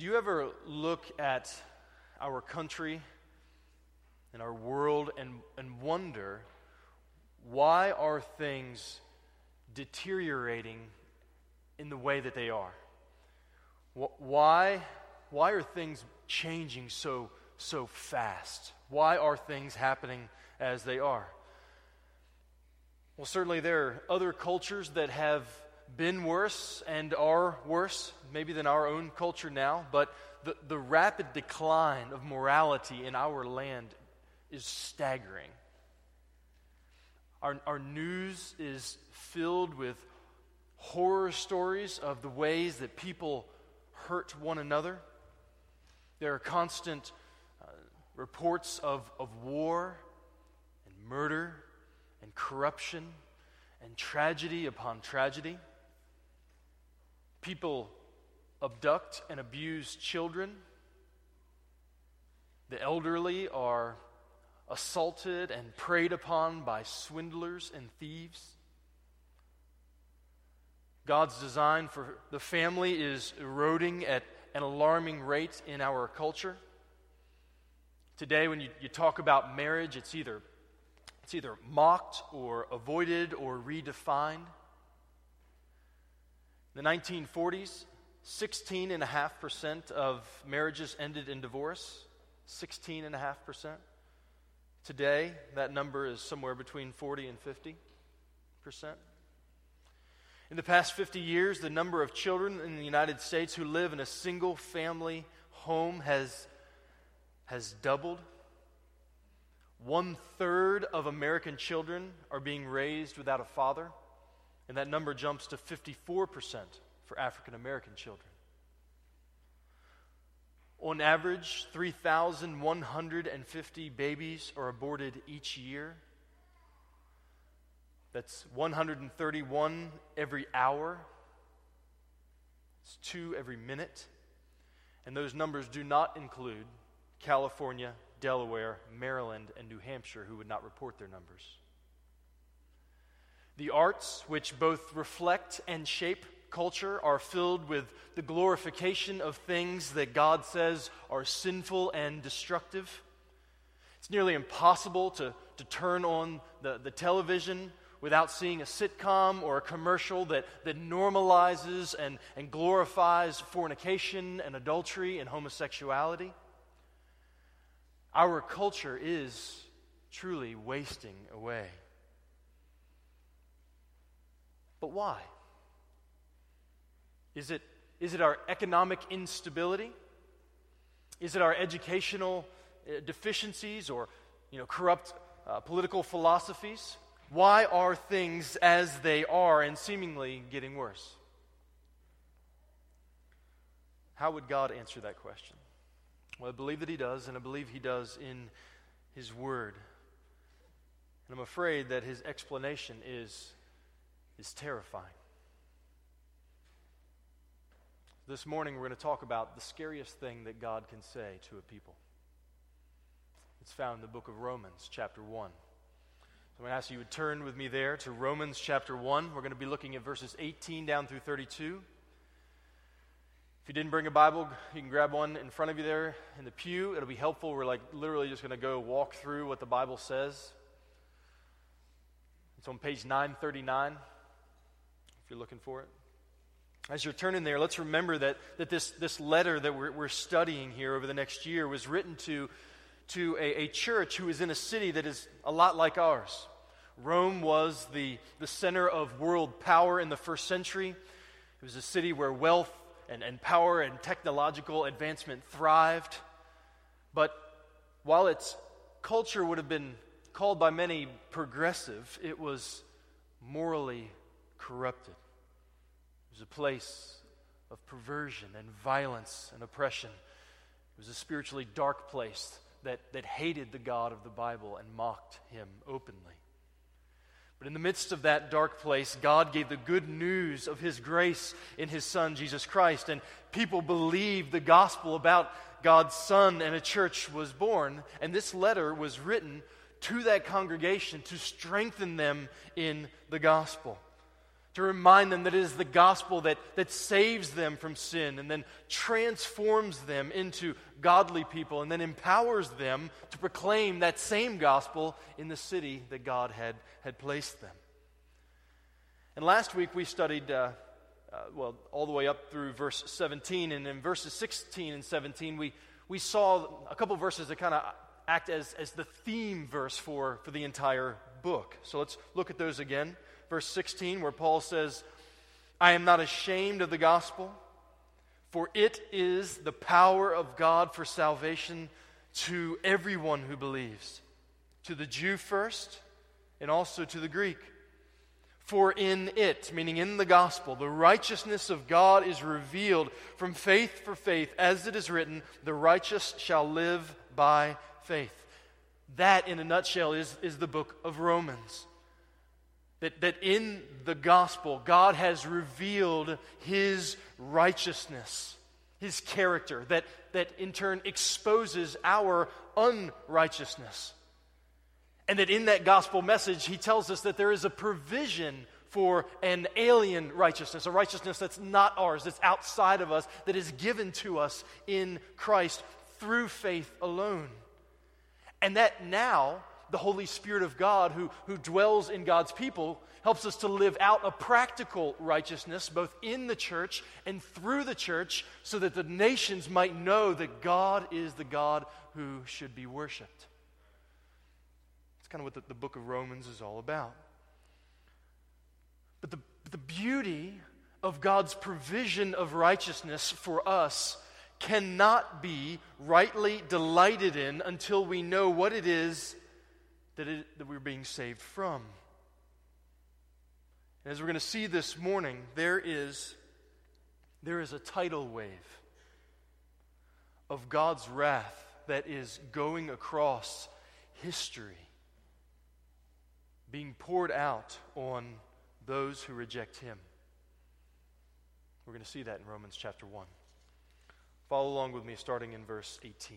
Do you ever look at our country and our world and, and wonder why are things deteriorating in the way that they are? Why, why are things changing so, so fast? Why are things happening as they are? Well, certainly there are other cultures that have been worse and are worse, maybe than our own culture now, but the, the rapid decline of morality in our land is staggering. Our, our news is filled with horror stories of the ways that people hurt one another. There are constant uh, reports of, of war and murder and corruption and tragedy upon tragedy. People abduct and abuse children. The elderly are assaulted and preyed upon by swindlers and thieves. God's design for the family is eroding at an alarming rate in our culture. Today, when you, you talk about marriage, it's either, it's either mocked or avoided or redefined. In the 1940s, 16.5% of marriages ended in divorce. 16.5%. Today, that number is somewhere between 40 and 50 percent. In the past 50 years, the number of children in the United States who live in a single family home has, has doubled. One third of American children are being raised without a father, and that number jumps to 54% for African American children. On average, 3,150 babies are aborted each year. That's 131 every hour. It's two every minute. And those numbers do not include California, Delaware, Maryland, and New Hampshire, who would not report their numbers. The arts, which both reflect and shape culture are filled with the glorification of things that God says are sinful and destructive. It's nearly impossible to, to turn on the, the television without seeing a sitcom or a commercial that, that normalizes and, and glorifies fornication and adultery and homosexuality. Our culture is truly wasting away. But why? Is it, is it our economic instability? Is it our educational uh, deficiencies or you know, corrupt uh, political philosophies? Why are things as they are and seemingly getting worse? How would God answer that question? Well, I believe that He does, and I believe He does in His Word. And I'm afraid that His explanation is, is terrifying. This morning, we're going to talk about the scariest thing that God can say to a people. It's found in the book of Romans, chapter 1. So I'm going to ask you to turn with me there to Romans chapter 1. We're going to be looking at verses 18 down through 32. If you didn't bring a Bible, you can grab one in front of you there in the pew. It'll be helpful. We're like literally just going to go walk through what the Bible says. It's on page 939 you're looking for it. As you're turning there, let's remember that, that this, this letter that we're, we're studying here over the next year was written to, to a, a church who is in a city that is a lot like ours. Rome was the, the center of world power in the first century. It was a city where wealth and, and power and technological advancement thrived. But while its culture would have been called by many progressive, it was morally corrupted It was a place of perversion and violence and oppression. It was a spiritually dark place that, that hated the God of the Bible and mocked him openly. But in the midst of that dark place, God gave the good news of His grace in His Son, Jesus Christ. And people believed the gospel about God's Son, and a church was born. And this letter was written to that congregation to strengthen them in the gospel. To remind them that it is the gospel that, that saves them from sin and then transforms them into godly people and then empowers them to proclaim that same gospel in the city that God had, had placed them. And last week we studied, uh, uh, well, all the way up through verse 17. And in verses 16 and 17, we, we saw a couple verses that kind of act as, as the theme verse for, for the entire book. So let's look at those again verse 16, where Paul says, I am not ashamed of the gospel, for it is the power of God for salvation to everyone who believes, to the Jew first, and also to the Greek. For in it, meaning in the gospel, the righteousness of God is revealed from faith for faith, as it is written, the righteous shall live by faith. That, in a nutshell, is, is the book of Romans. That, that in the gospel, God has revealed his righteousness, his character, that, that in turn exposes our unrighteousness. And that in that gospel message, he tells us that there is a provision for an alien righteousness, a righteousness that's not ours, that's outside of us, that is given to us in Christ through faith alone. And that now the Holy Spirit of God who, who dwells in God's people helps us to live out a practical righteousness both in the church and through the church so that the nations might know that God is the God who should be worshiped. It's kind of what the, the book of Romans is all about. But the, the beauty of God's provision of righteousness for us cannot be rightly delighted in until we know what it is that, it, that we're being saved from. And as we're going to see this morning, there is, there is a tidal wave of God's wrath that is going across history, being poured out on those who reject Him. We're going to see that in Romans chapter 1. Follow along with me, starting in verse 18.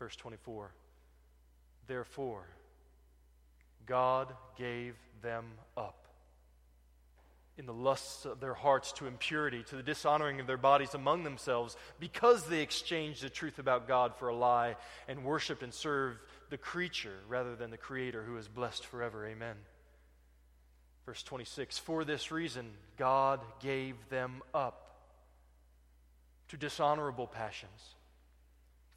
Verse 24 Therefore, God gave them up in the lusts of their hearts to impurity, to the dishonoring of their bodies among themselves, because they exchanged the truth about God for a lie and worshiped and served the creature rather than the Creator who is blessed forever. Amen. Verse 26 For this reason, God gave them up to dishonorable passions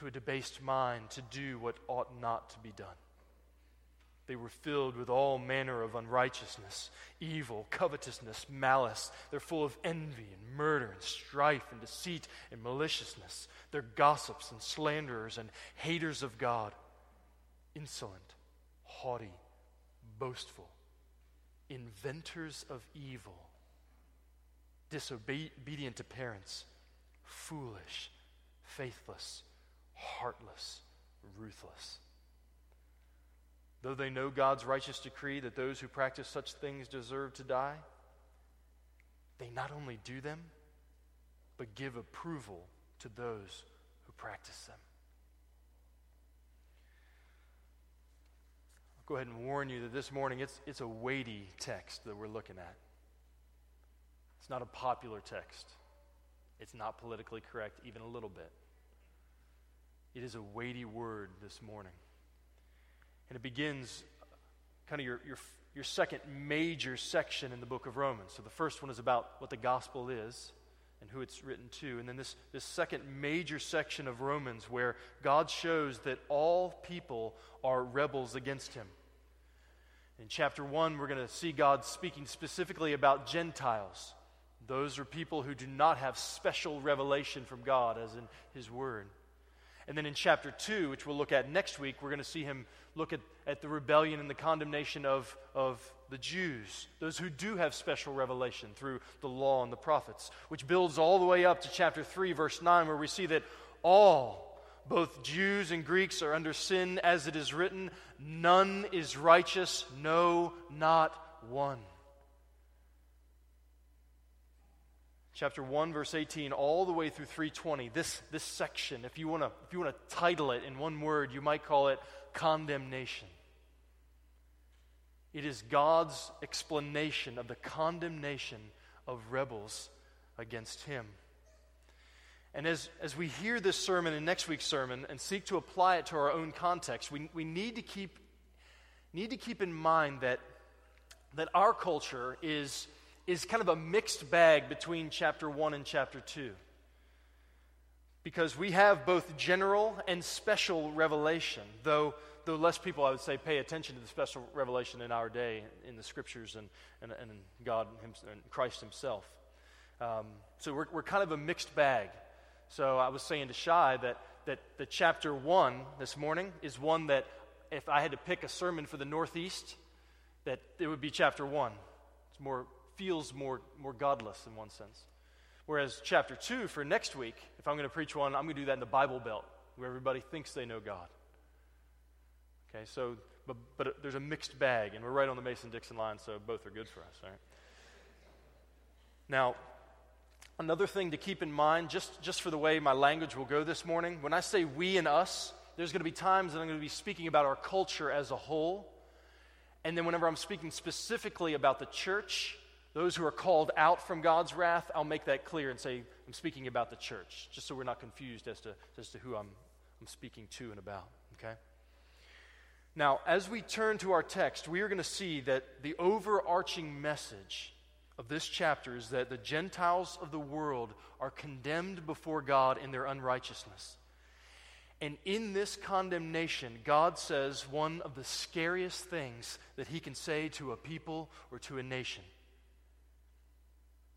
to a debased mind to do what ought not to be done. They were filled with all manner of unrighteousness, evil, covetousness, malice. They're full of envy and murder and strife and deceit and maliciousness. They're gossips and slanderers and haters of God, insolent, haughty, boastful, inventors of evil, disobedient to parents, foolish, faithless heartless, ruthless. Though they know God's righteous decree that those who practice such things deserve to die, they not only do them, but give approval to those who practice them. I'll go ahead and warn you that this morning it's, it's a weighty text that we're looking at. It's not a popular text, it's not politically correct, even a little bit. It is a weighty word this morning. And it begins kind of your, your, your second major section in the book of Romans. So the first one is about what the gospel is and who it's written to. And then this, this second major section of Romans where God shows that all people are rebels against him. In chapter 1, we're going to see God speaking specifically about Gentiles. Those are people who do not have special revelation from God, as in His Word. And then in chapter 2, which we'll look at next week, we're going to see him look at, at the rebellion and the condemnation of, of the Jews, those who do have special revelation through the law and the prophets, which builds all the way up to chapter 3, verse 9, where we see that all, both Jews and Greeks, are under sin, as it is written, none is righteous, no, not one. Chapter 1 verse 18 all the way through 320 this, this section if you want to if you want to title it in one word you might call it condemnation. It is god's explanation of the condemnation of rebels against him. And as, as we hear this sermon and next week's sermon and seek to apply it to our own context we, we need to keep need to keep in mind that that our culture is is kind of a mixed bag between chapter 1 and chapter 2. Because we have both general and special revelation, though, though less people, I would say, pay attention to the special revelation in our day in the scriptures and, and, and God and Christ Himself. Um, so we're, we're kind of a mixed bag. So I was saying to Shai that, that the chapter 1 this morning is one that if I had to pick a sermon for the Northeast, that it would be chapter 1. It's more feels more, more godless in one sense. Whereas chapter 2 for next week, if I'm going to preach one, I'm going to do that in the Bible Belt, where everybody thinks they know God. Okay, so, but, but there's a mixed bag, and we're right on the Mason Dixon line, so both are good for us, all right? Now, another thing to keep in mind, just, just for the way my language will go this morning, when I say we and us, there's going to be times that I'm going to be speaking about our culture as a whole. And then whenever I'm speaking specifically about the church, those who are called out from God's wrath, I'll make that clear and say I'm speaking about the church, just so we're not confused as to, as to who I'm, I'm speaking to and about. Okay? Now, as we turn to our text, we are going to see that the overarching message of this chapter is that the Gentiles of the world are condemned before God in their unrighteousness. And in this condemnation, God says one of the scariest things that He can say to a people or to a nation.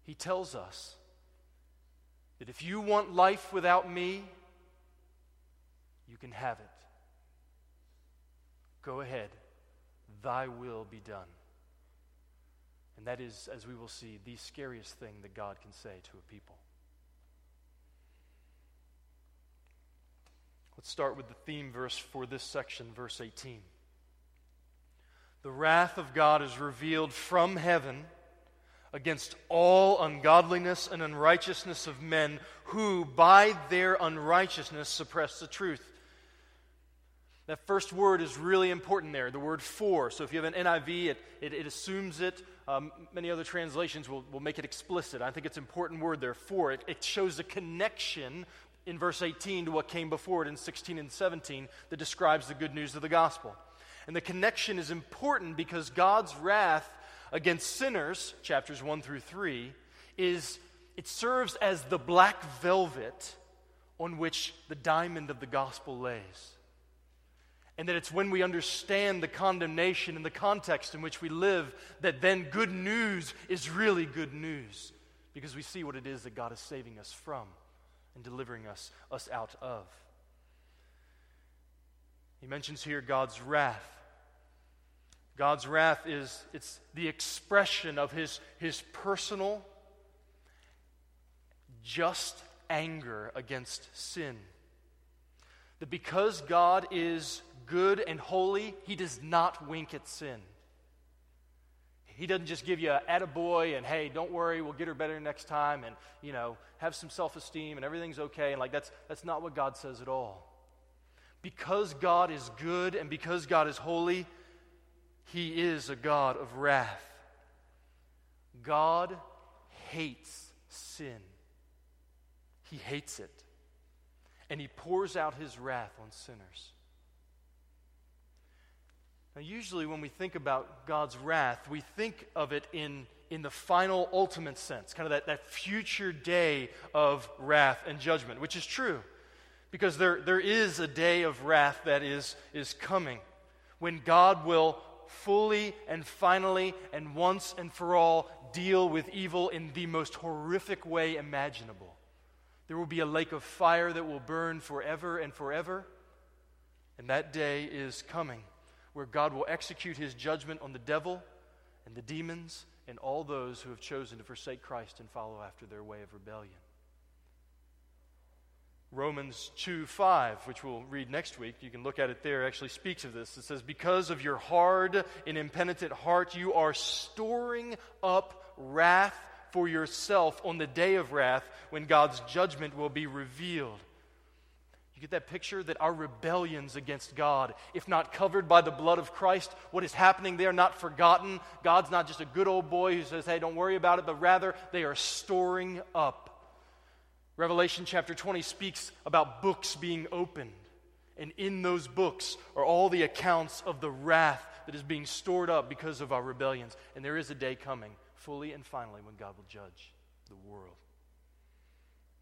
He tells us that if you want life without me, you can have it. Go ahead, thy will be done. And that is, as we will see, the scariest thing that God can say to a people. Let's start with the theme verse for this section, verse 18. The wrath of God is revealed from heaven against all ungodliness and unrighteousness of men who, by their unrighteousness, suppress the truth. That first word is really important there, the word for. So if you have an NIV, it, it, it assumes it. Um, many other translations will, will make it explicit. I think it's an important word there, for. It, it shows a connection in verse 18 to what came before it in 16 and 17 that describes the good news of the gospel. And the connection is important because God's wrath against sinners, chapters 1 through 3, is it serves as the black velvet on which the diamond of the gospel lays. And that it's when we understand the condemnation and the context in which we live that then good news is really good news because we see what it is that God is saving us from and delivering us, us out of. He mentions here God's wrath God's wrath is it's the expression of his, his personal, just anger against sin. That because God is good and holy, he does not wink at sin. He doesn't just give you a attaboy and, hey, don't worry, we'll get her better next time and, you know, have some self esteem and everything's okay. And, like, that's, that's not what God says at all. Because God is good and because God is holy, He is a God of wrath. God hates sin, He hates it. And He pours out His wrath on sinners. Now, usually when we think about God's wrath, we think of it in, in the final, ultimate sense, kind of that, that future day of wrath and judgment, which is true. Because there, there is a day of wrath that is, is coming when God will fully and finally and once and for all deal with evil in the most horrific way imaginable. There will be a lake of fire that will burn forever and forever, and that day is coming where God will execute his judgment on the devil and the demons and all those who have chosen to forsake Christ and follow after their way of rebellion. Romans 2 5, which we'll read next week, you can look at it there, actually speaks of this. It says, Because of your hard and impenitent heart, you are storing up wrath for yourself on the day of wrath when God's judgment will be revealed You get that picture that our rebellions against God, if not covered by the blood of Christ, what is happening there, not forgotten. God's not just a good old boy who says, hey, don't worry about it, but rather they are storing up. Revelation chapter 20 speaks about books being opened. And in those books are all the accounts of the wrath that is being stored up because of our rebellions. And there is a day coming, fully and finally, when God will judge the world.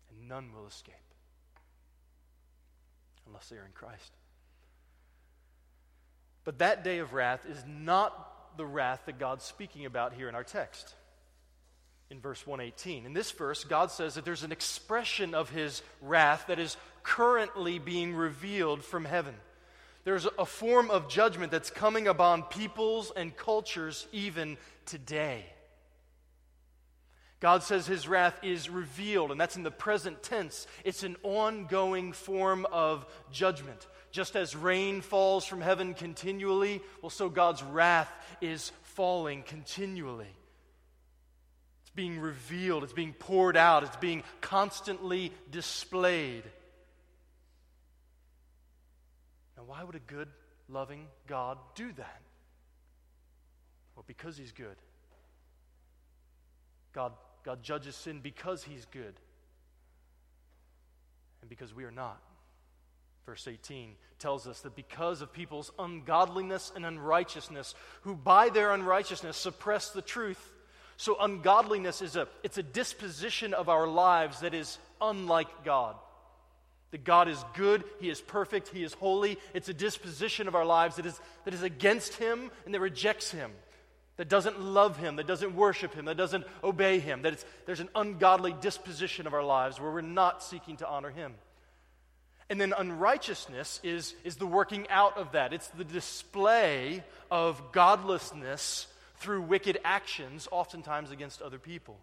And none will escape unless they are in Christ. But that day of wrath is not the wrath that God's speaking about here in our text. In verse 118. In this verse, God says that there's an expression of his wrath that is currently being revealed from heaven. There's a form of judgment that's coming upon peoples and cultures even today. God says his wrath is revealed, and that's in the present tense. It's an ongoing form of judgment. Just as rain falls from heaven continually, well, so God's wrath is falling continually. It's being revealed, it's being poured out, it's being constantly displayed. Now, why would a good, loving God do that? Well, because he's good. God God judges sin because he's good and because we are not. Verse 18 tells us that because of people's ungodliness and unrighteousness, who by their unrighteousness suppress the truth, so ungodliness is a it's a disposition of our lives that is unlike God. That God is good, He is perfect, He is holy. It's a disposition of our lives that is, that is against Him and that rejects Him that doesn't love him, that doesn't worship him, that doesn't obey him, that there's an ungodly disposition of our lives where we're not seeking to honor him. And then unrighteousness is, is the working out of that. It's the display of godlessness through wicked actions, oftentimes against other people.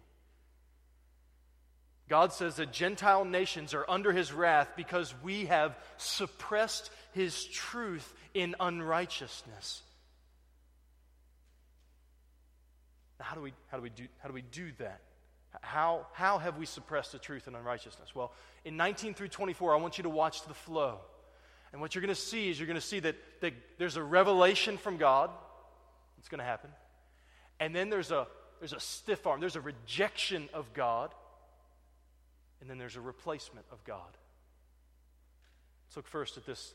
God says that Gentile nations are under his wrath because we have suppressed his truth in unrighteousness. Now, how do we, how do we, do, how do, we do that? How, how have we suppressed the truth in unrighteousness? Well, in 19 through 24, I want you to watch the flow. And what you're going to see is you're going to see that, that there's a revelation from God. It's going to happen. And then there's a, there's a stiff arm, there's a rejection of God. And then there's a replacement of God. Let's look first at this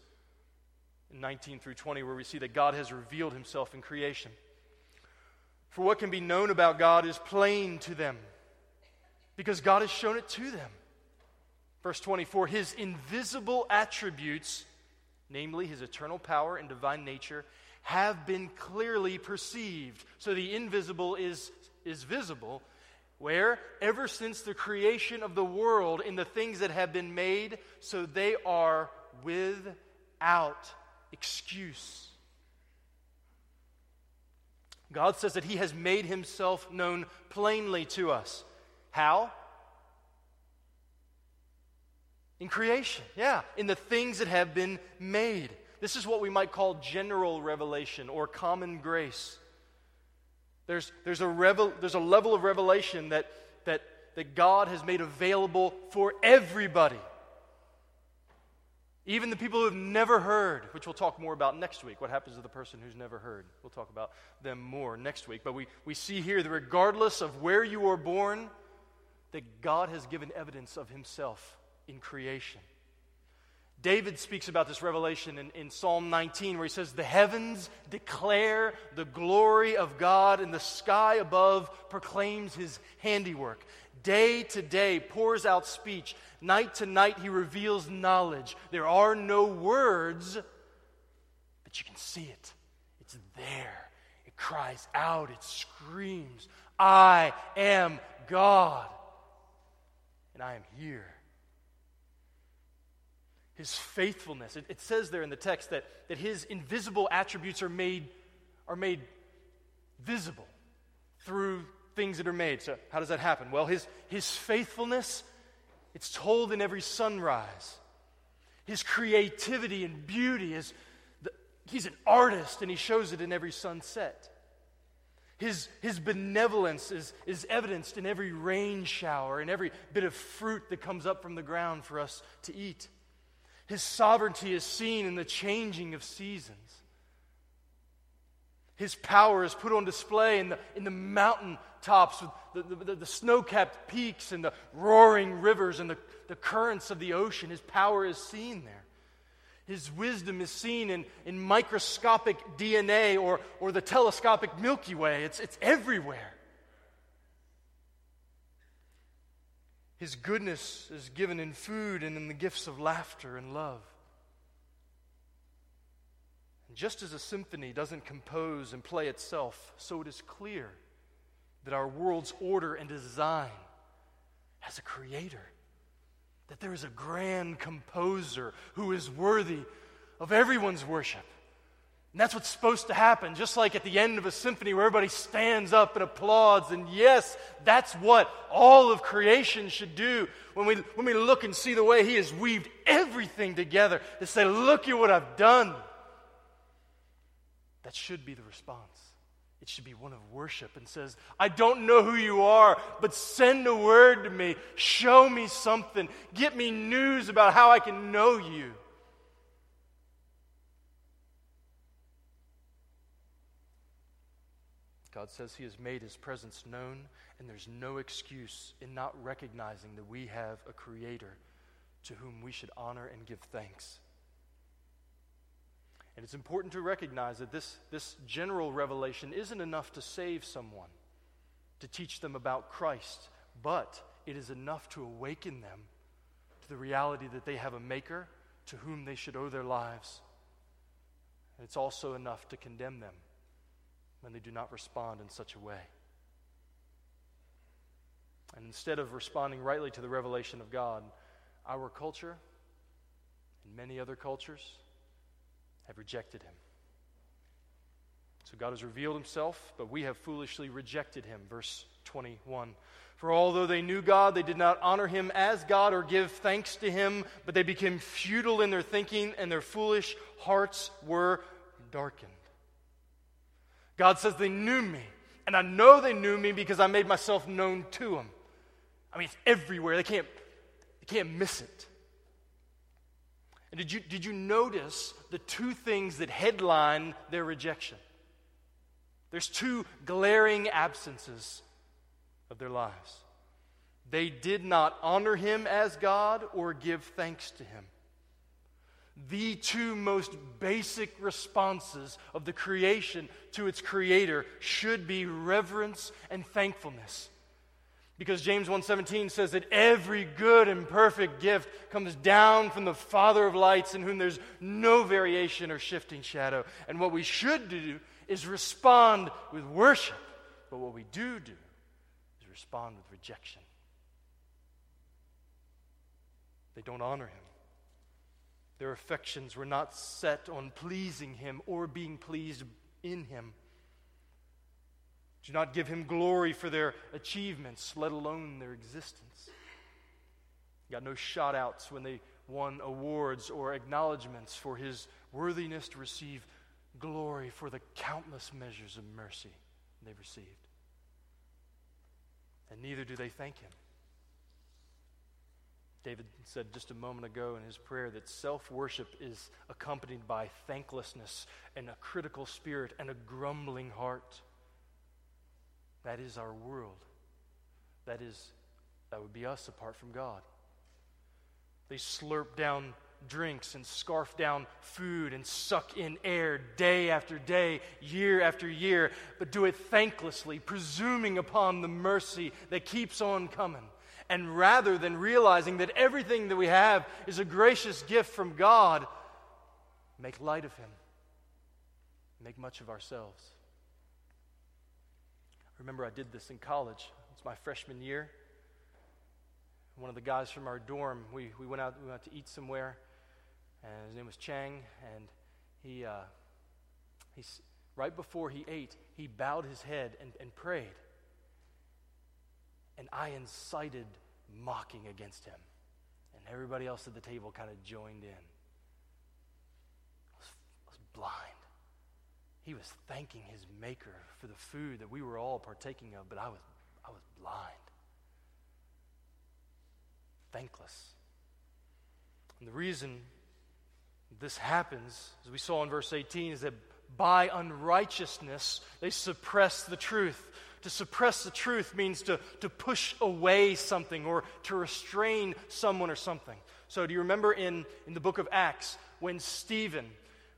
in 19 through 20, where we see that God has revealed himself in creation. For what can be known about God is plain to them because God has shown it to them. Verse 24 His invisible attributes, namely his eternal power and divine nature, have been clearly perceived. So the invisible is, is visible. Where? Ever since the creation of the world in the things that have been made, so they are without excuse. God says that He has made Himself known plainly to us. How? In creation, yeah, in the things that have been made. This is what we might call general revelation or common grace. There's, there's, a, revel, there's a level of revelation that, that, that God has made available for everybody. Even the people who have never heard, which we'll talk more about next week. What happens to the person who's never heard? We'll talk about them more next week. But we, we see here that regardless of where you were born, that God has given evidence of himself in creation. David speaks about this revelation in, in, Psalm 19, where he says, The heavens declare the glory of God, and the sky above proclaims his handiwork. Day to day pours out speech, night to night he reveals knowledge. There are no words, but you can see it. It's there. It cries out, it screams, I am God, and I am here his faithfulness. It, it, says there in the text that, that his invisible attributes are made, are made visible through things that are made. So, how does that happen? Well, his, his faithfulness, it's told in every sunrise. His creativity and beauty is, the, he's an artist and he shows it in every sunset. His, his benevolence is, is evidenced in every rain shower and every bit of fruit that comes up from the ground for us to eat. His sovereignty is seen in the changing of seasons. His power is put on display in the, in the mountain tops with the, the, the snow capped peaks and the roaring rivers and the, the currents of the ocean. His power is seen there. His wisdom is seen in, in microscopic DNA or, or the telescopic Milky Way. It's, it's everywhere. His goodness is given in food and in the gifts of laughter and love. And just as a symphony doesn't compose and play itself, so it is clear that our world's order and design has a creator, that there is a grand composer who is worthy of everyone's worship. And that's what's supposed to happen, just like at the end of a symphony where everybody stands up and applauds. And yes, that's what all of creation should do when we, when we look and see the way He has weaved everything together to say, Look at what I've done. That should be the response. It should be one of worship and says, I don't know who you are, but send a word to me. Show me something. Get me news about how I can know you. God says He has made His presence known, and there's no excuse in not recognizing that we have a Creator to whom we should honor and give thanks. And it's important to recognize that this, this general revelation isn't enough to save someone, to teach them about Christ, but it is enough to awaken them to the reality that they have a Maker to whom they should owe their lives. And it's also enough to condemn them when they do not respond in such a way. And instead of responding rightly to the revelation of God, our culture and many other cultures have rejected him. So God has revealed himself, but we have foolishly rejected him. Verse 21. For although they knew God, they did not honor him as God or give thanks to him, but they became futile in their thinking, and their foolish hearts were darkened. God says they knew me. And I know they knew me because I made myself known to them. I mean, it's everywhere. They can't, they can't miss it. And did you, did you notice the two things that headline their rejection? There's two glaring absences of their lives. They did not honor him as God or give thanks to him the two most basic responses of the creation to its creator should be reverence and thankfulness. Because James 1:17 says that every good and perfect gift comes down from the father of lights in whom there's no variation or shifting shadow. And what we should do is respond with worship but what we do do is respond with rejection. They don't honor him their affections were not set on pleasing him or being pleased in him. Do not give him glory for their achievements, let alone their existence. Got no shout outs when they won awards or acknowledgments for his worthiness to receive glory for the countless measures of mercy they've received. And neither do they thank Him. David said just a moment ago in his prayer that self worship is accompanied by thanklessness and a critical spirit and a grumbling heart. That is our world. That is, that would be us apart from God. They slurp down drinks and scarf down food and suck in air day after day, year after year, but do it thanklessly, presuming upon the mercy that keeps on coming. And rather than realizing that everything that we have is a gracious gift from God, make light of Him, make much of ourselves. Remember, I did this in college. It's my freshman year. One of the guys from our dorm, we, we, went out, we went out to eat somewhere, and his name was Chang, and he, uh, he's, right before he ate, he bowed his head and, and prayed. And I incited mocking against him. And everybody else at the table kind of joined in. I was, I was blind. He was thanking his maker for the food that we were all partaking of, but I was, I was blind. Thankless. And the reason this happens, as we saw in verse 18, is that by unrighteousness they suppress the truth. To suppress the truth means to, to push away something or to restrain someone or something. So, do you remember in, in the book of Acts when Stephen,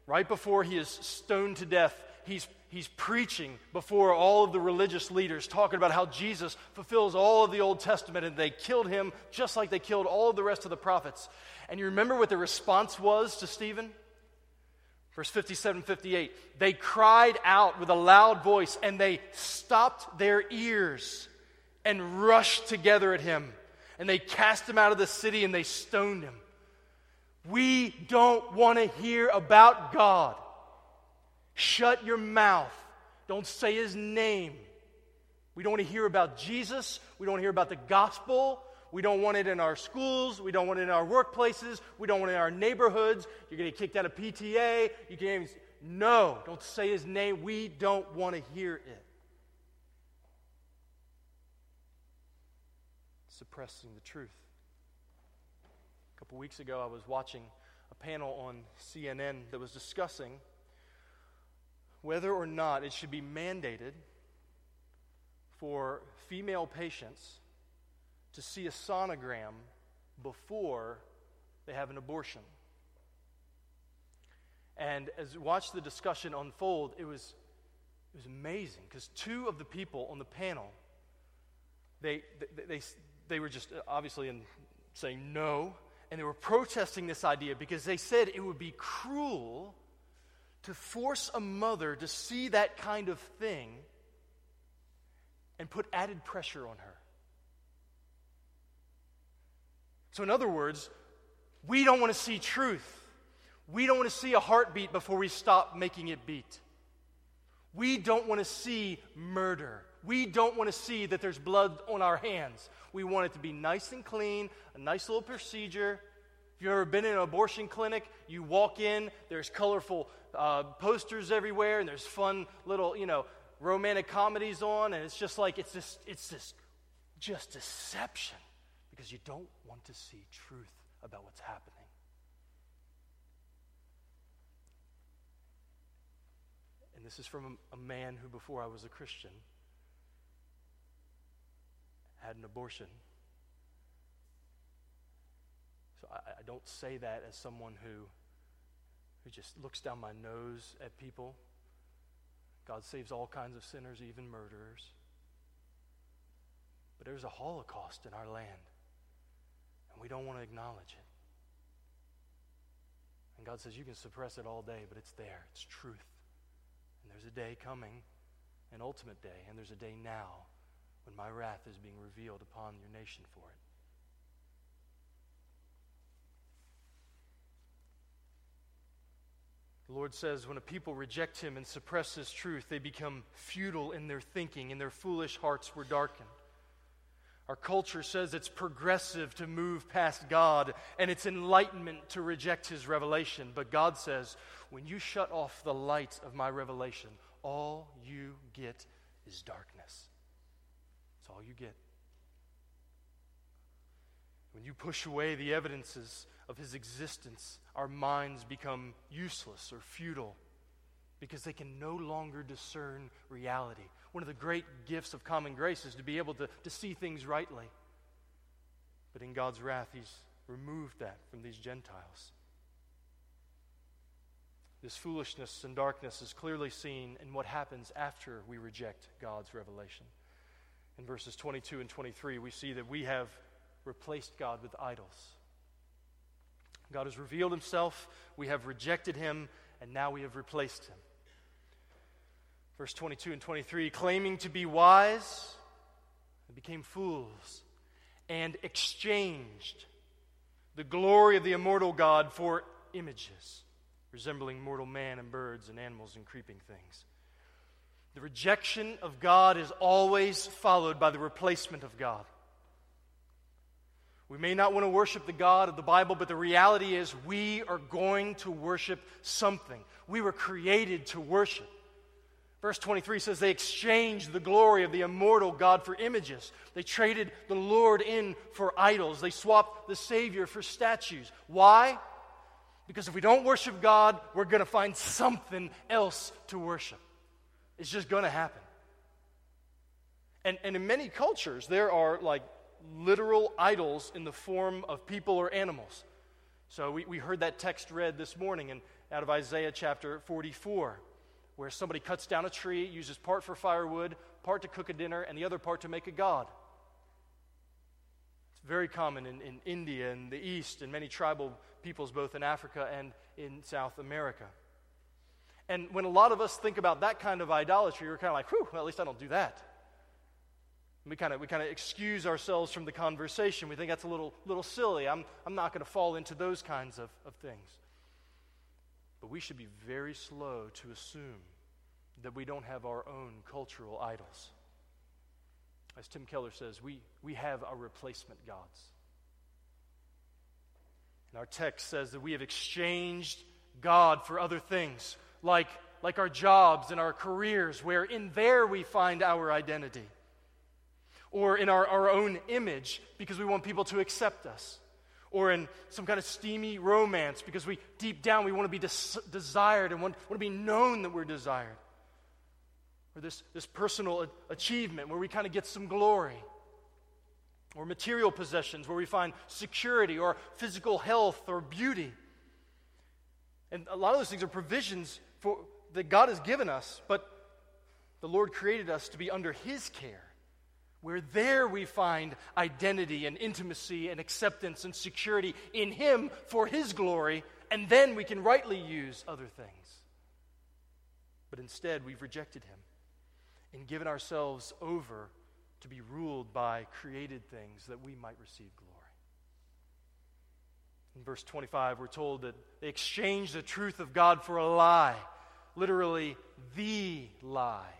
right before he is stoned to death, he's, he's preaching before all of the religious leaders, talking about how Jesus fulfills all of the Old Testament and they killed him just like they killed all of the rest of the prophets. And you remember what the response was to Stephen? Verse 57 58. They cried out with a loud voice and they stopped their ears and rushed together at him. And they cast him out of the city and they stoned him. We don't want to hear about God. Shut your mouth. Don't say his name. We don't want to hear about Jesus. We don't hear about the gospel. We don't want it in our schools. We don't want it in our workplaces. We don't want it in our neighborhoods. You're going to get kicked out of PTA. You can't even. No, don't say his name. We don't want to hear it. Suppressing the truth. A couple weeks ago, I was watching a panel on CNN that was discussing whether or not it should be mandated for female patients to see a sonogram before they have an abortion. And as we watched the discussion unfold, it was, it was amazing because two of the people on the panel, they, they, they, they were just uh, obviously in saying no, and they were protesting this idea because they said it would be cruel to force a mother to see that kind of thing and put added pressure on her. So, in other words, we don't want to see truth. We don't want to see a heartbeat before we stop making it beat. We don't want to see murder. We don't want to see that there's blood on our hands. We want it to be nice and clean, a nice little procedure. If you've ever been in an abortion clinic, you walk in, there's colorful uh, posters everywhere, and there's fun little, you know, romantic comedies on, and it's just like, it's just, it's just, just deception because you don't want to see truth about what's happening. And this is from a, man who, before I was a Christian, had an abortion. So I, I, don't say that as someone who, who just looks down my nose at people. God saves all kinds of sinners, even murderers. But there's a Holocaust in our land. And we don't want to acknowledge it. And God says, You can suppress it all day, but it's there. It's truth. And there's a day coming, an ultimate day, and there's a day now when my wrath is being revealed upon your nation for it. The Lord says, when a people reject him and suppress his truth, they become futile in their thinking, and their foolish hearts were darkened. Our culture says it's progressive to move past God and it's enlightenment to reject His revelation. But God says, when you shut off the light of my revelation, all you get is darkness. That's all you get. When you push away the evidences of his existence, our minds become useless or futile because they can no longer discern reality. One of the great gifts of common grace is to be able to, to see things rightly. But in God's wrath, he's removed that from these Gentiles. This foolishness and darkness is clearly seen in what happens after we reject God's revelation. In verses 22 and 23, we see that we have replaced God with idols. God has revealed himself, we have rejected him, and now we have replaced him. Verse 22 and 23 claiming to be wise, they became fools and exchanged the glory of the immortal God for images resembling mortal man and birds and animals and creeping things. The rejection of God is always followed by the replacement of God. We may not want to worship the God of the Bible, but the reality is we are going to worship something. We were created to worship. Verse 23 says they exchanged the glory of the immortal God for images. They traded the Lord in for idols. They swapped the Savior for statues. Why? Because if we don't worship God, we're going to find something else to worship. It's just going to happen. And, and in many cultures, there are like literal idols in the form of people or animals. So we, we heard that text read this morning in, out of Isaiah chapter 44, where somebody cuts down a tree, uses part for firewood, part to cook a dinner, and the other part to make a god. It's very common in, in India and the East and many tribal peoples, both in Africa and in South America. And when a lot of us think about that kind of idolatry, we're kind of like, whew, well, at least I don't do that. We kind of we kind of excuse ourselves from the conversation. We think that's a little little silly. I'm I'm not going to fall into those kinds of, of things. But we should be very slow to assume that we don't have our own cultural idols. As Tim Keller says, we, we have our replacement gods. And our text says that we have exchanged God for other things, like, like our jobs and our careers, where in there we find our identity or in our, our own image because we want people to accept us, or in some kind of steamy romance because we, deep down, we want to be des- desired and want, want to be known that we're desired, or this, this personal a- achievement where we kind of get some glory, or material possessions where we find security, or physical health, or beauty. And a lot of those things are provisions for, that God has given us, but the Lord created us to be under His care where there we find identity and intimacy and acceptance and security in Him for His glory, and then we can rightly use other things. But instead, we've rejected Him and given ourselves over to be ruled by created things that we might receive glory. In verse 25, we're told that they exchanged the truth of God for a lie, literally, the lie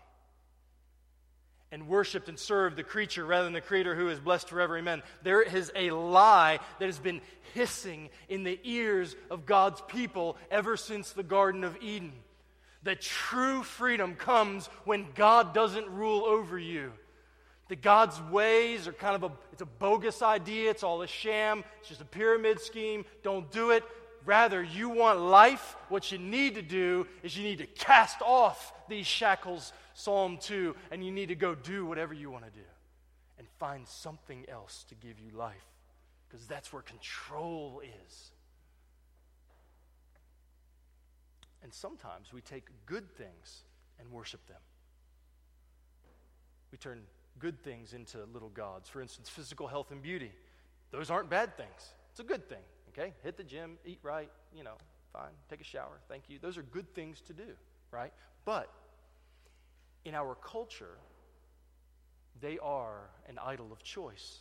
and worshiped and served the creature rather than the creator who is blessed forever. Amen. There is a lie that has been hissing in the ears of God's people ever since the Garden of Eden. That true freedom comes when God doesn't rule over you. That God's ways are kind of a it's a bogus idea, it's all a sham, it's just a pyramid scheme. Don't do it. Rather, you want life, what you need to do is you need to cast off these shackles Psalm 2, and you need to go do whatever you want to do and find something else to give you life because that's where control is. And sometimes we take good things and worship them. We turn good things into little gods. For instance, physical health and beauty. Those aren't bad things. It's a good thing, okay? Hit the gym, eat right, you know, fine, take a shower, thank you. Those are good things to do, right? But in our culture, they are an idol of choice.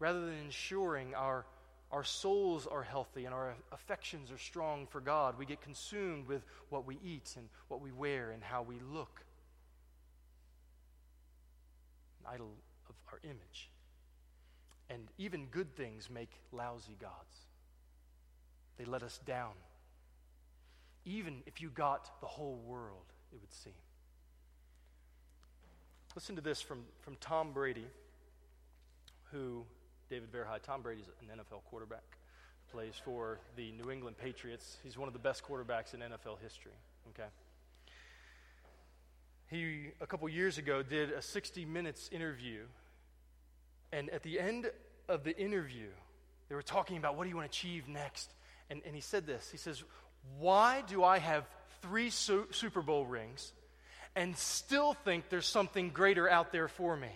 Rather than ensuring our, our souls are healthy and our affections are strong for God, we get consumed with what we eat and what we wear and how we look. An idol of our image. And even good things make lousy gods. They let us down. Even if you got the whole world, it would seem. Listen to this from, from Tom Brady, who, David Verhey, Tom Brady's an NFL quarterback, plays for the New England Patriots. He's one of the best quarterbacks in NFL history, okay? He, a couple years ago, did a 60 minutes interview, and at the end of the interview, they were talking about what do you want to achieve next. And, and he said this He says, Why do I have three su- Super Bowl rings and still think there's something greater out there for me?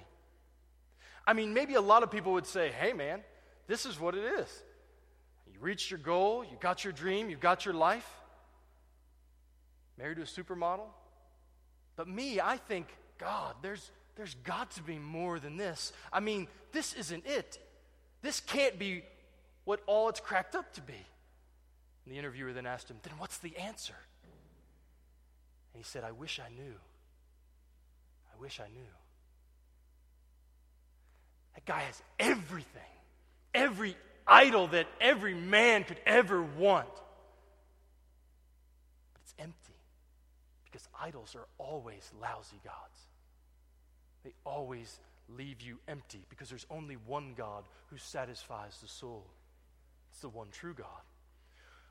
I mean, maybe a lot of people would say, Hey, man, this is what it is. You reached your goal, you got your dream, you got your life. Married to a supermodel. But me, I think, God, there's, there's got to be more than this. I mean, this isn't it. This can't be what all it's cracked up to be. And the interviewer then asked him, Then what's the answer? And he said, I wish I knew. I wish I knew. That guy has everything, every idol that every man could ever want. But it's empty because idols are always lousy gods. They always leave you empty because there's only one God who satisfies the soul. It's the one true God.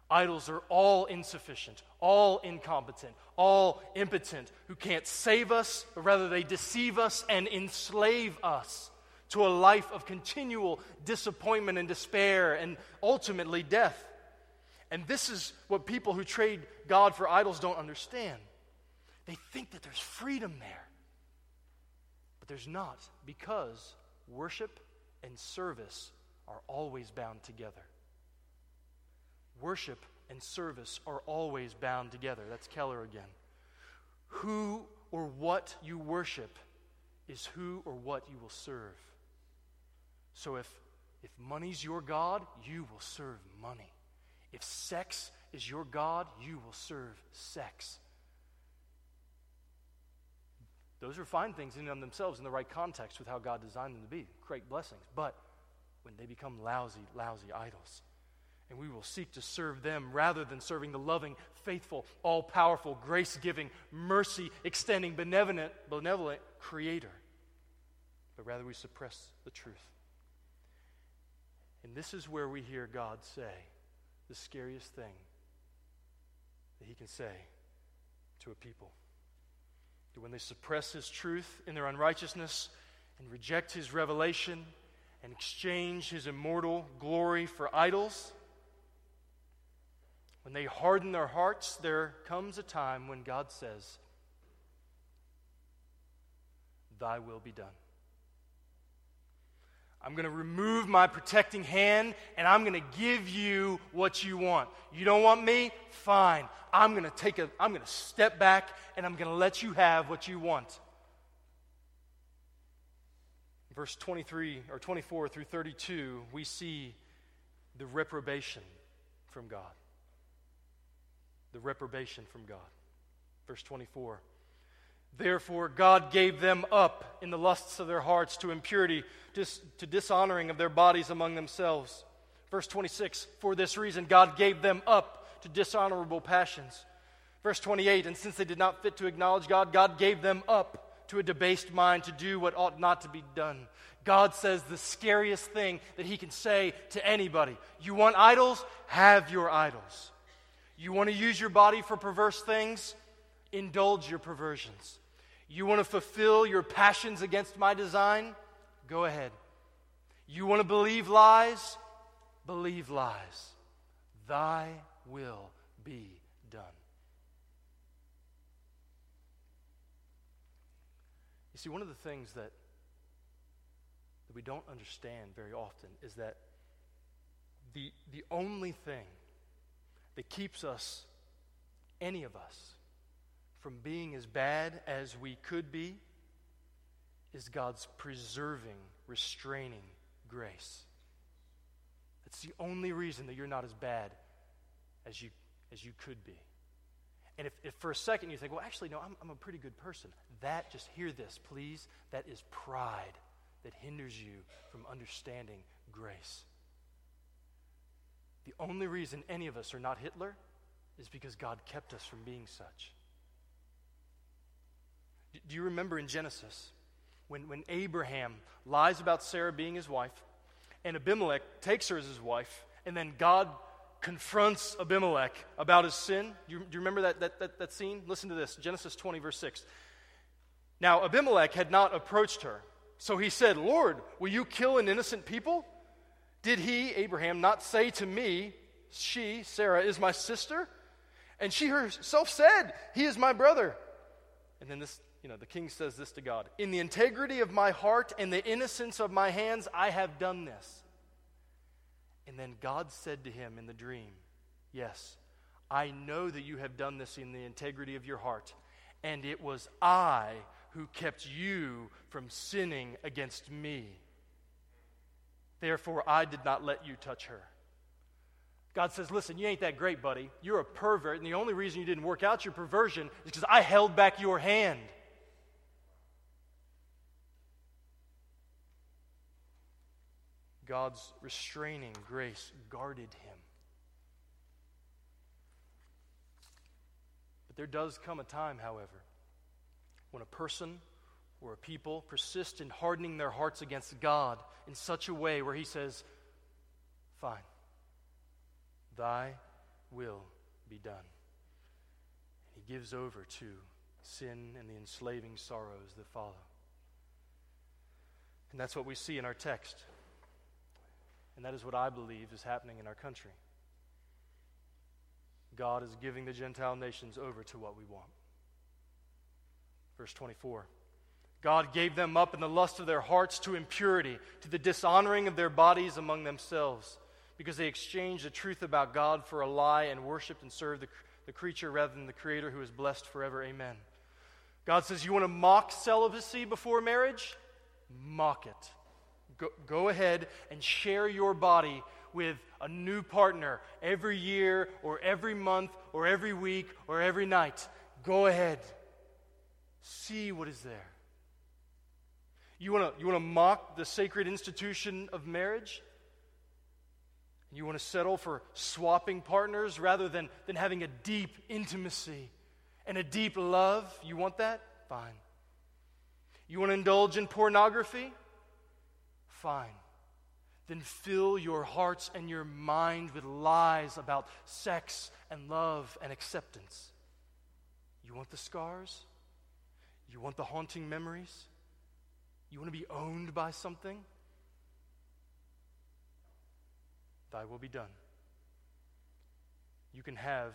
Idols are all insufficient, all incompetent, all impotent, who can't save us, but rather they deceive us and enslave us to a life of continual disappointment and despair and ultimately death. And this is what people who trade God for idols don't understand. They think that there's freedom there. But there's not, because worship and service are always bound together. Worship and service are always bound together. That's Keller again. Who or what you worship is who or what you will serve. So if, if money's your God, you will serve money. If sex is your God, you will serve sex. Those are fine things in and of themselves in the right context with how God designed them to be. Great blessings. But when they become lousy, lousy idols, and we will seek to serve them rather than serving the loving, faithful, all powerful, grace giving, mercy extending, benevolent, benevolent Creator. But rather we suppress the truth. And this is where we hear God say the scariest thing that He can say to a people that when they suppress his truth in their unrighteousness and reject his revelation and exchange his immortal glory for idols, when they harden their hearts, there comes a time when God says, Thy will be done. I'm going to remove my protecting hand and I'm going to give you what you want. You don't want me? Fine. I'm going to take a I'm going to step back and I'm going to let you have what you want. Verse 23 or 24 through 32, we see the reprobation from God. The reprobation from God. Verse 24. Therefore, God gave them up in the lusts of their hearts to impurity, to, to dishonoring of their bodies among themselves. Verse 26 For this reason, God gave them up to dishonorable passions. Verse 28 And since they did not fit to acknowledge God, God gave them up to a debased mind to do what ought not to be done. God says the scariest thing that He can say to anybody You want idols? Have your idols. You want to use your body for perverse things? Indulge your perversions. You want to fulfill your passions against my design? Go ahead. You want to believe lies? Believe lies. Thy will be done. You see, one of the things that, that we don't understand very often is that the, the only thing that keeps us, any of us, from being as bad as we could be is God's preserving, restraining grace. That's the only reason that you're not as bad as you, as you could be. And if, if for a second you think, well, actually, no, I'm, I'm a pretty good person, that, just hear this, please, that is pride that hinders you from understanding grace. The only reason any of us are not Hitler is because God kept us from being such. Do you remember in Genesis when, when Abraham lies about Sarah being his wife, and Abimelech takes her as his wife, and then God confronts Abimelech about his sin. Do you, do you remember that, that, that, that scene? Listen to this Genesis 20, verse 6. Now, Abimelech had not approached her. So he said, Lord, will you kill an innocent people? Did he, Abraham, not say to me, She, Sarah, is my sister? And she herself said, He is my brother. And then this, you know, the king says this to God In the integrity of my heart and the innocence of my hands, I have done this. And then God said to him in the dream, Yes, I know that you have done this in the integrity of your heart, and it was I who kept you from sinning against me. Therefore, I did not let you touch her. God says, Listen, you ain't that great, buddy. You're a pervert, and the only reason you didn't work out your perversion is because I held back your hand. God's restraining grace guarded him. But there does come a time, however, when a person a people persist in hardening their hearts against God in such a way where He says, Fine, thy will be done. And He gives over to sin and the enslaving sorrows that follow. And that's what we see in our text. And that is what I believe is happening in our country. God is giving the Gentile nations over to what we want. Verse 24 God gave them up in the lust of their hearts to impurity, to the dishonoring of their bodies among themselves, because they exchanged the truth about God for a lie and worshiped and served the, the creature rather than the Creator who is blessed forever. Amen. God says, You want to mock celibacy before marriage? Mock it. Go, go ahead and share your body with a new partner every year or every month or every week or every night. Go ahead. See what is there. You want to you wanna mock the sacred institution of marriage? You want to settle for swapping partners rather than, than having a deep intimacy and a deep love? You want that? Fine. You want to indulge in pornography? Fine. Then fill your hearts and your mind with lies about sex and love and acceptance. You want the scars? You want the haunting memories? You want to be owned by something? Thy will be done. You can have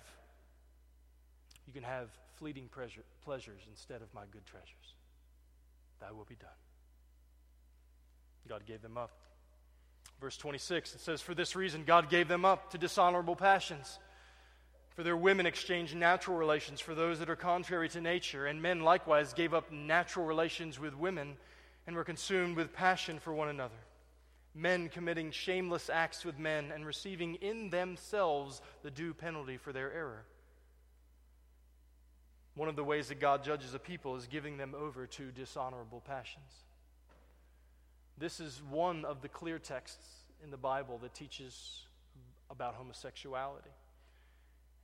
you can have fleeting pleasure, pleasures instead of my good treasures. Thy will be done. God gave them up. Verse 26, it says, For this reason, God gave them up to dishonorable passions. For their women exchanged natural relations for those that are contrary to nature, and men likewise gave up natural relations with women and were consumed with passion for one another. Men committing shameless acts with men and receiving in themselves the due penalty for their error. One of the ways that God judges a people is giving them over to dishonorable passions. This is one of the clear texts in the Bible that teaches about homosexuality.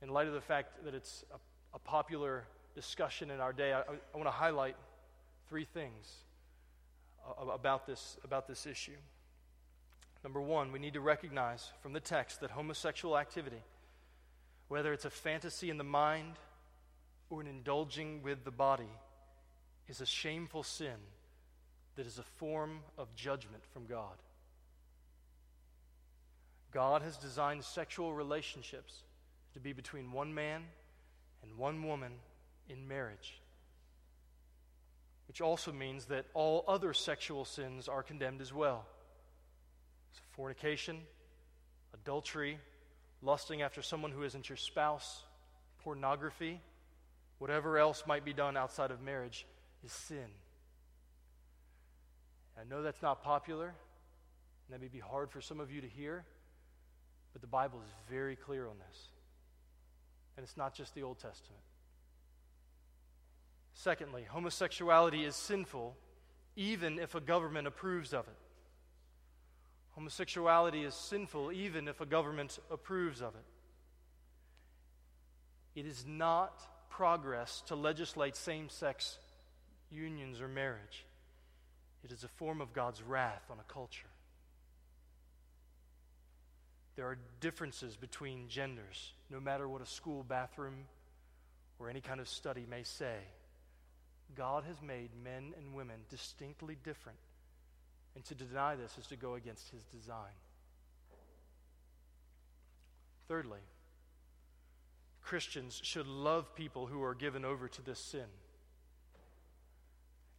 In light of the fact that it's a, a popular discussion in our day, I, I want to highlight three things about this, about this issue. Number one, we need to recognize from the text that homosexual activity, whether it's a fantasy in the mind or an indulging with the body, is a shameful sin that is a form of judgment from God. God has designed sexual relationships to be between one man and one woman in marriage, which also means that all other sexual sins are condemned as well. So fornication, adultery, lusting after someone who isn't your spouse, pornography, whatever else might be done outside of marriage is sin. I know that's not popular, and that may be hard for some of you to hear, but the Bible is very clear on this. And it's not just the Old Testament. Secondly, homosexuality is sinful even if a government approves of it. Homosexuality is sinful even if a government approves of it. It is not progress to legislate same sex unions or marriage. it is a form of God's wrath on a culture. There are differences between genders, no matter what a school bathroom or any kind of study may say. God has made men and women distinctly different, and to deny this is to go against his design. Thirdly, Christians should love people who are given over to this sin.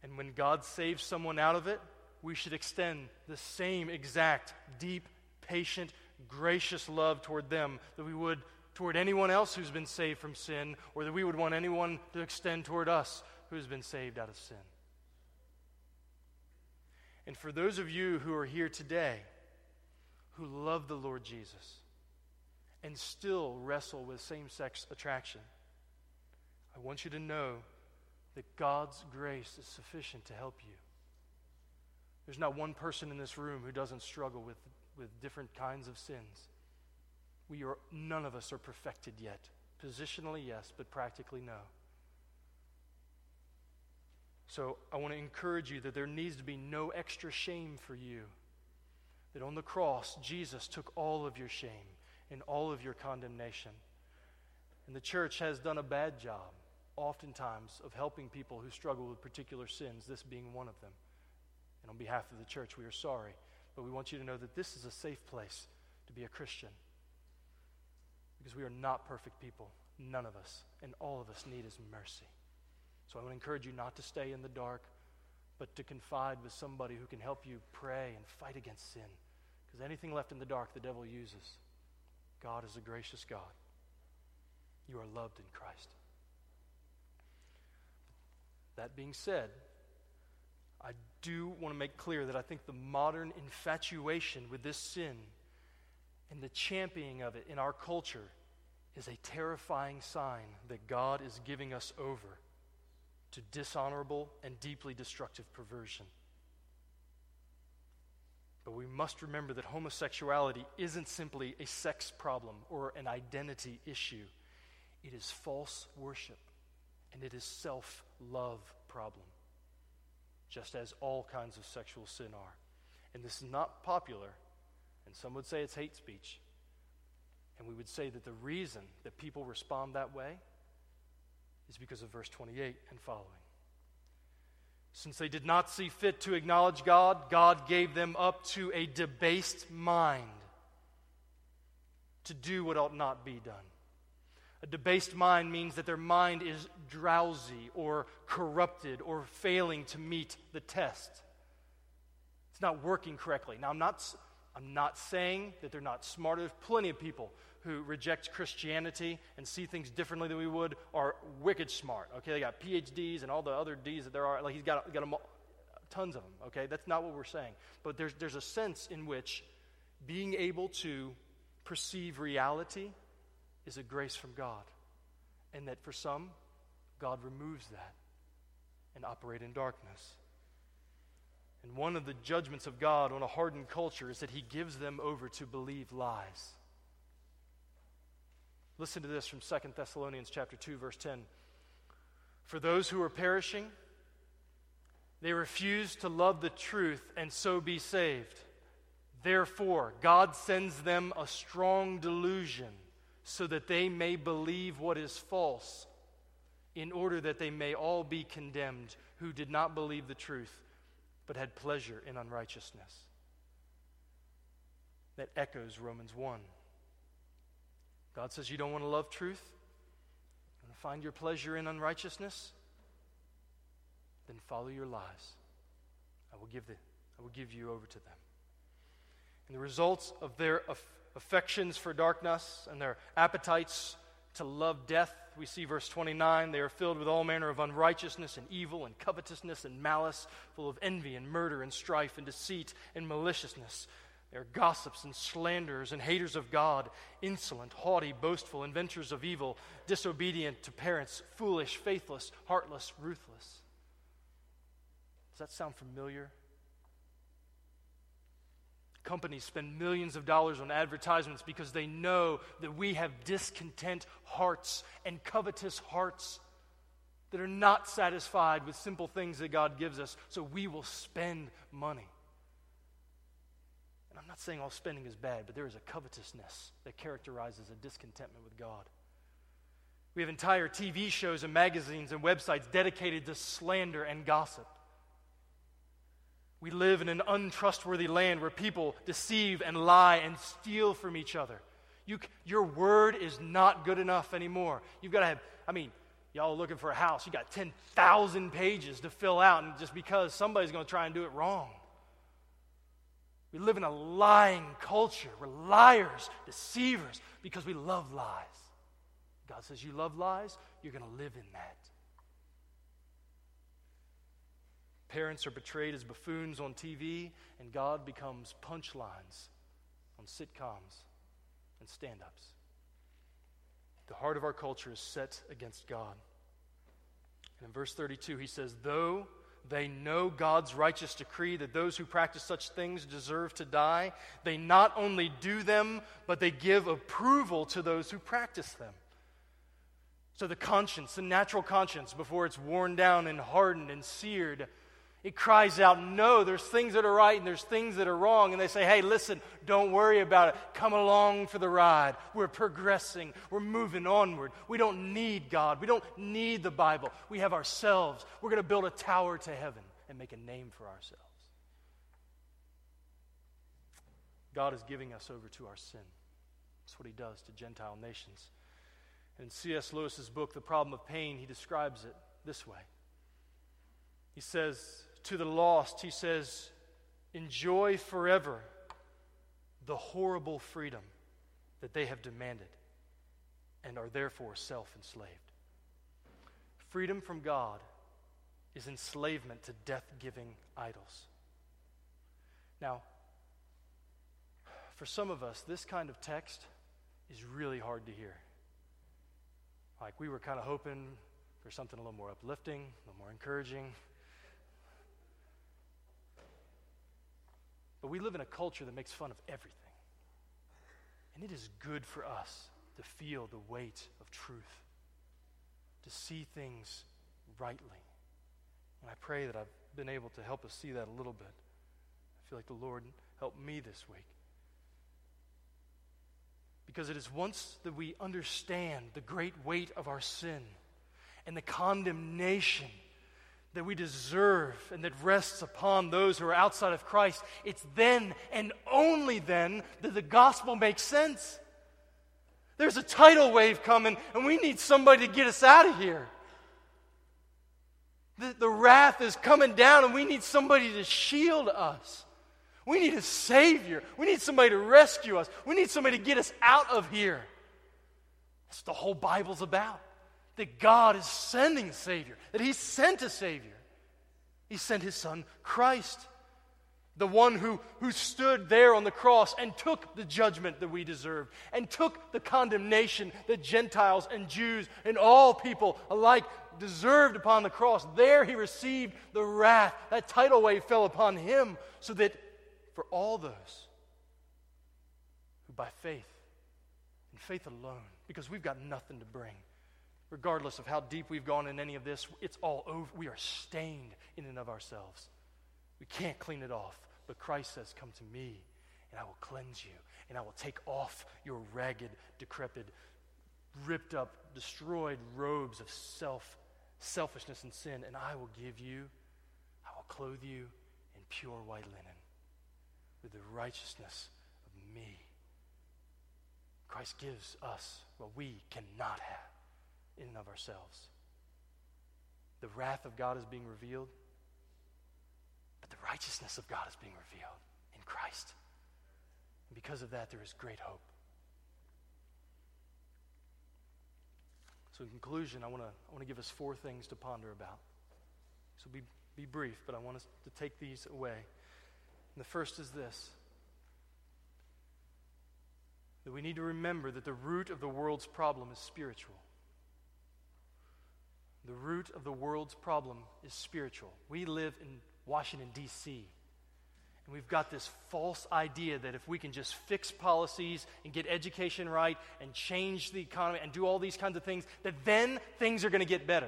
And when God saves someone out of it, we should extend the same exact, deep, patient, gracious love toward them that we would toward anyone else who's been saved from sin, or that we would want anyone to extend toward us who's been saved out of sin. And for those of you who are here today who love the Lord Jesus and still wrestle with same sex attraction, I want you to know that God's grace is sufficient to help you. There's not one person in this room who doesn't struggle with, with different kinds of sins. We are, none of us are perfected yet. Positionally, yes, but practically, no. So I want to encourage you that there needs to be no extra shame for you. That on the cross, Jesus took all of your shame and all of your condemnation. And the church has done a bad job, oftentimes, of helping people who struggle with particular sins, this being one of them. And on behalf of the church, we are sorry. But we want you to know that this is a safe place to be a Christian. Because we are not perfect people, none of us. And all of us need His mercy. So I would encourage you not to stay in the dark, but to confide with somebody who can help you pray and fight against sin. Because anything left in the dark, the devil uses. God is a gracious God. You are loved in Christ. That being said, I do want to make clear that I think the modern infatuation with this sin and the championing of it in our culture is a terrifying sign that God is giving us over to dishonorable and deeply destructive perversion. But we must remember that homosexuality isn't simply a sex problem or an identity issue. It is false worship and it is self-love problem. Just as all kinds of sexual sin are. And this is not popular, and some would say it's hate speech. And we would say that the reason that people respond that way is because of verse 28 and following. Since they did not see fit to acknowledge God, God gave them up to a debased mind to do what ought not be done. A debased mind means that their mind is drowsy or corrupted or failing to meet the test. It's not working correctly. Now, I'm not, I'm not saying that they're not smart. There's plenty of people who reject Christianity and see things differently than we would are wicked smart. Okay, they got PhDs and all the other D's that there are. Like he's got, got tons of them. Okay, that's not what we're saying. But there's, there's a sense in which being able to perceive reality is a grace from God. And that for some, God removes that and operate in darkness. And one of the judgments of God on a hardened culture is that he gives them over to believe lies. Listen to this from 2 Thessalonians chapter 2 verse 10. For those who are perishing, they refuse to love the truth and so be saved. Therefore, God sends them a strong delusion so that they may believe what is false, in order that they may all be condemned who did not believe the truth, but had pleasure in unrighteousness. That echoes Romans 1. God says, You don't want to love truth? You want to find your pleasure in unrighteousness? Then follow your lies. I will give, the, I will give you over to them. And the results of their aff- affections for darkness and their appetites to love death, we see verse 29 they are filled with all manner of unrighteousness and evil and covetousness and malice, full of envy and murder and strife and deceit and maliciousness. They are gossips and slanderers and haters of God, insolent, haughty, boastful, inventors of evil, disobedient to parents, foolish, faithless, heartless, ruthless. Does that sound familiar? Companies spend millions of dollars on advertisements because they know that we have discontent hearts and covetous hearts. that are not satisfied with simple things that God gives us, so we will spend money. I'm not saying all spending is bad, but there is a covetousness that characterizes a discontentment with God. We have entire TV shows and magazines and websites dedicated to slander and gossip. We live in an untrustworthy land where people deceive and lie and steal from each other. You, your word is not good enough anymore. You've got to have, I mean, y'all looking for a house. You got 10,000 pages to fill out, and just because somebody's going to try and do it wrong. We live in a lying culture. We're liars, deceivers, because we love lies. God says, You love lies, you're going to live in that. Parents are portrayed as buffoons on TV, and God becomes punchlines on sitcoms and stand ups. The heart of our culture is set against God. And in verse 32, he says, Though they know God's righteous decree that those who practice such things deserve to die, they not only do them, but they give approval to those who practice them. So the conscience, the natural conscience, before it's worn down and hardened and seared, it cries out, No, there's things that are right and there's things that are wrong. And they say, Hey, listen, don't worry about it. Come along for the ride. We're progressing, we're moving onward. We don't need God, we don't need the Bible. We have ourselves. We're going to build a tower to heaven and make a name for ourselves. God is giving us over to our sin. That's what he does to Gentile nations. In C.S. Lewis's book, The Problem of Pain, he describes it this way. He says, to the lost, he says, enjoy forever the horrible freedom that they have demanded and are therefore self enslaved. Freedom from God is enslavement to death giving idols. Now, for some of us, this kind of text is really hard to hear. Like we were kind of hoping for something a little more uplifting, a little more encouraging, But we live in a culture that makes fun of everything. And it is good for us to feel the weight of truth, to see things rightly. And I pray that I've been able to help us see that a little bit. I feel like the Lord helped me this week. Because it is once that we understand the great weight of our sin and the condemnation that we deserve and that rests upon those who are outside of Christ, it's then and only then that the gospel makes sense. There's a tidal wave coming, and we need somebody to get us out of here. The, the wrath is coming down, and we need somebody to shield us. We need a Savior. We need somebody to rescue us. We need somebody to get us out of here. That's what the whole Bible's about that God is sending a Savior, that He sent a Savior. He sent His Son, Christ, the one who, who stood there on the cross and took the judgment that we deserved, and took the condemnation that Gentiles and Jews and all people alike deserved upon the cross. There He received the wrath. That tidal wave fell upon Him, so that for all those who by faith, and faith alone, because we've got nothing to bring, regardless of how deep we've gone in any of this, it's all over. We are stained in and of ourselves. We can't clean it off. But Christ says, Come to me, and I will cleanse you, and I will take off your ragged, decrepit, ripped up, destroyed robes of self, selfishness and sin, and I will give you, I will clothe you in pure white linen with the righteousness of me. Christ gives us what we cannot have in and of ourselves. The wrath of God is being revealed, but the righteousness of God is being revealed in Christ. And because of that, there is great hope. So, in conclusion, I want to I want to give us four things to ponder about. So, be, be brief, but I want us to take these away. And the first is this that we need to remember that the root of the world's problem is spiritual. The root of the world's problem is spiritual. We live in Washington, D.C., and we've got this false idea that if we can just fix policies and get education right and change the economy and do all these kinds of things, that then things are going to get better.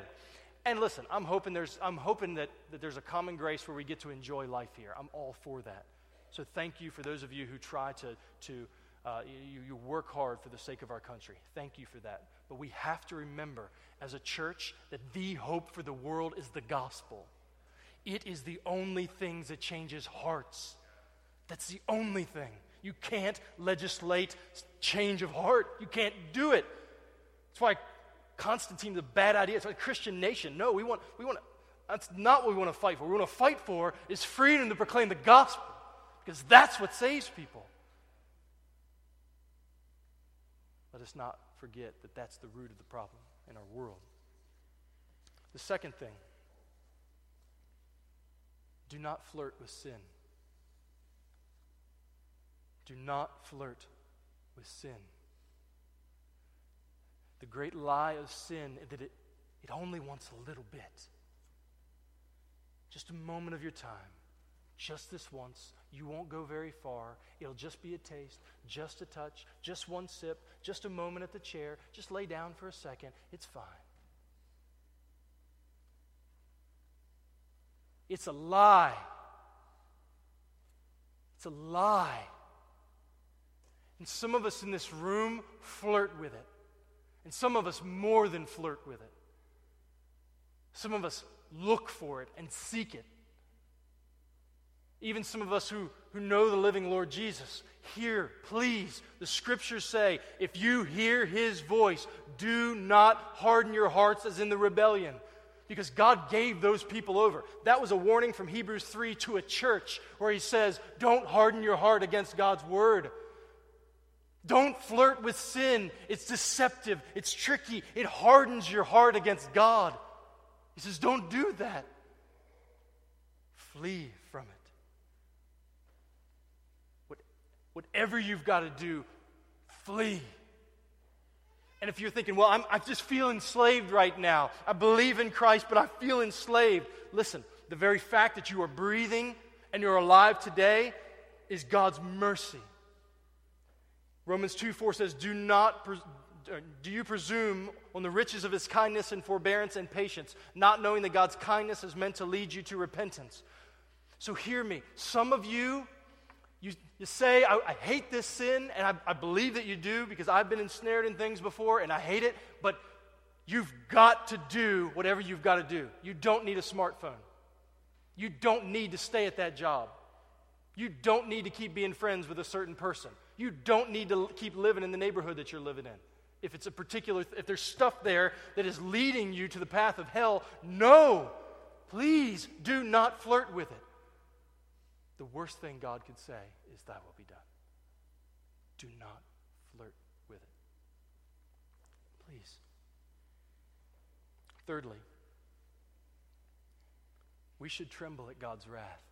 and listen, I'm hoping, there's, I'm hoping that, that there's a common grace where we get to enjoy life here. I'm all for that. So thank you for those of you who try to, to uh, you, you work hard for the sake of our country. Thank you for that. But we have to remember as a church that the hope for the world is the gospel. It is the only thing that changes hearts. That's the only thing. You can't legislate change of heart. You can't do it. That's why Constantine's a bad idea. It's a Christian nation. No, we want, we want, that's not what we want to fight for. What we want to fight for is freedom to proclaim the gospel because that's what saves people. Let us not forget that that's the root of the problem in our world. The second thing do not flirt with sin. Do not flirt with sin. The great lie of sin is that it, it only wants a little bit. Just a moment of your time. Just this once. You won't go very far. It'll just be a taste, just a touch, just one sip, just a moment at the chair. Just lay down for a second. It's fine. It's a lie. It's a lie. And some of us in this room flirt with it. And some of us more than flirt with it. Some of us look for it and seek it. Even some of us who, who know the living Lord Jesus, hear, please, the scriptures say, if you hear his voice, do not harden your hearts as in the rebellion. Because God gave those people over. That was a warning from Hebrews 3 to a church where he says, don't harden your heart against God's word. Don't flirt with sin. It's deceptive, it's tricky, it hardens your heart against God. He says, Don't do that. Flee from it. What, whatever you've got to do, flee. And if you're thinking, well, I'm, I just feel enslaved right now, I believe in Christ, but I feel enslaved, listen, the very fact that you are breathing and you're alive today is God's mercy. Romans 2 4 says, Do not pres- uh, do you presume on the riches of his kindness and forbearance and patience, not knowing that God's kindness is meant to lead you to repentance? So hear me. Some of you, you, you say, I, I hate this sin, and I, I believe that you do because I've been ensnared in things before and I hate it, but you've got to do whatever you've got to do. You don't need a smartphone. You don't need to stay at that job. You don't need to keep being friends with a certain person. You don't need to keep living in the neighborhood that you're living in. If it's a particular, if there's stuff there that is leading you to the path of hell, no, please do not flirt with it. The worst thing God could say is, Thy will be done. Do not flirt with it. Please. Thirdly, we should tremble at God's wrath.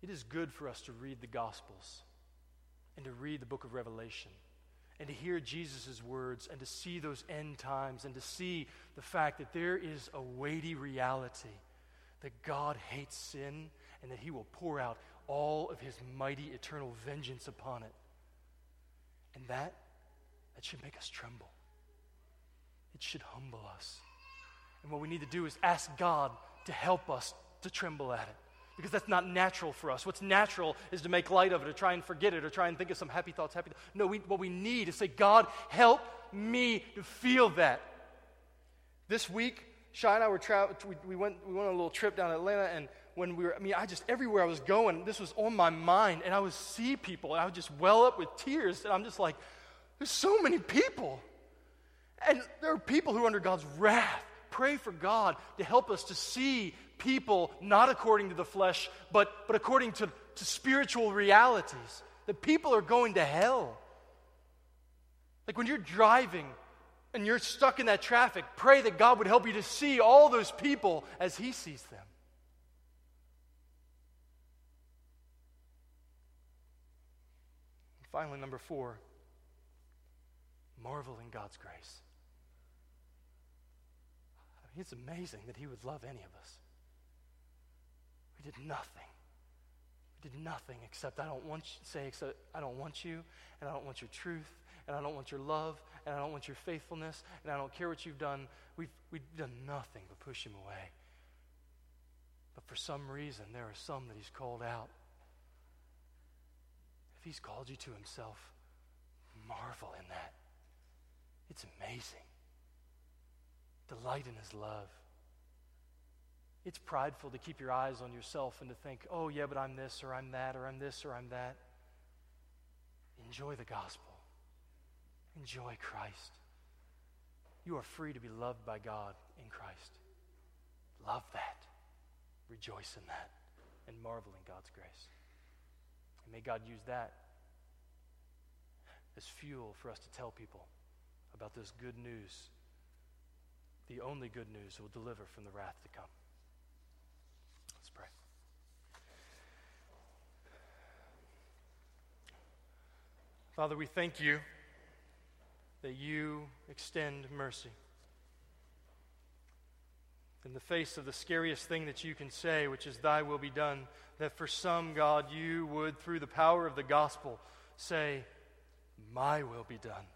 It is good for us to read the Gospels and to read the book of Revelation and to hear Jesus' words and to see those end times and to see the fact that there is a weighty reality that God hates sin and that he will pour out all of his mighty eternal vengeance upon it. And that, that should make us tremble. It should humble us. And what we need to do is ask God to help us to tremble at it because that's not natural for us. What's natural is to make light of it or try and forget it or try and think of some happy thoughts, happy thoughts. No, we, what we need is to say, God, help me to feel that. This week, Shy and I were traveling, we, we, went, we went on a little trip down Atlanta, and when we were, I mean, I just, everywhere I was going, this was on my mind, and I would see people, and I would just well up with tears, and I'm just like, there's so many people. And there are people who are under God's wrath. Pray for God to help us to see people not according to the flesh, but, but according to, to spiritual realities. That people are going to hell. Like when you're driving and you're stuck in that traffic, pray that God would help you to see all those people as He sees them. Finally, number four, marvel in God's grace. I mean, it's amazing that He would love any of us. We did nothing. We did nothing except I don't want you, say except I don't want you, and I don't want your truth, and I don't want your love, and I don't want your faithfulness, and I don't care what you've done. We've, we've done nothing but push him away. But for some reason, there are some that he's called out. If he's called you to himself, marvel in that. It's amazing. Delight in his love. It's prideful to keep your eyes on yourself and to think, oh, yeah, but I'm this or I'm that or I'm this or I'm that. Enjoy the gospel. Enjoy Christ. You are free to be loved by God in Christ. Love that. Rejoice in that. And marvel in God's grace. And may God use that as fuel for us to tell people about this good news, the only good news that will deliver from the wrath to come. Let's pray. Father, we thank you that you extend mercy. In the face of the scariest thing that you can say, which is, Thy will be done, that for some, God, you would, through the power of the gospel, say, My will be done.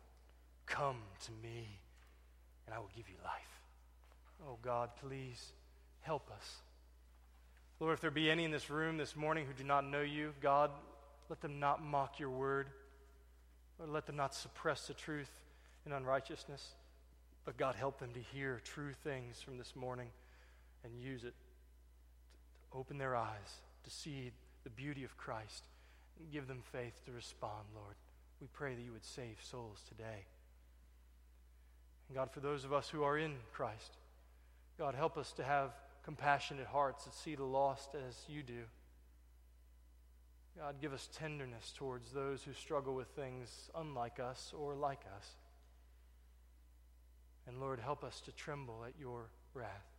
Come to me, and I will give you life. Oh, God, please help us. Lord, if there be any in this room this morning who do not know you, God, let them not mock your word. Lord, let them not suppress the truth in unrighteousness. But God, help them to hear true things from this morning and use it to open their eyes to see the beauty of Christ and give them faith to respond, Lord. We pray that you would save souls today. And God, for those of us who are in Christ, God, help us to have compassionate hearts that see the lost as you do. God, give us tenderness towards those who struggle with things unlike us or like us. And Lord, help us to tremble at your wrath.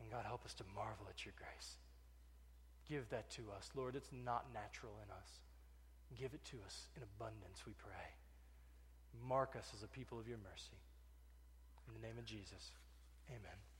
And God, help us to marvel at your grace. Give that to us. Lord, it's not natural in us. Give it to us in abundance, we pray. Mark us as a people of your mercy. In the name of Jesus, amen.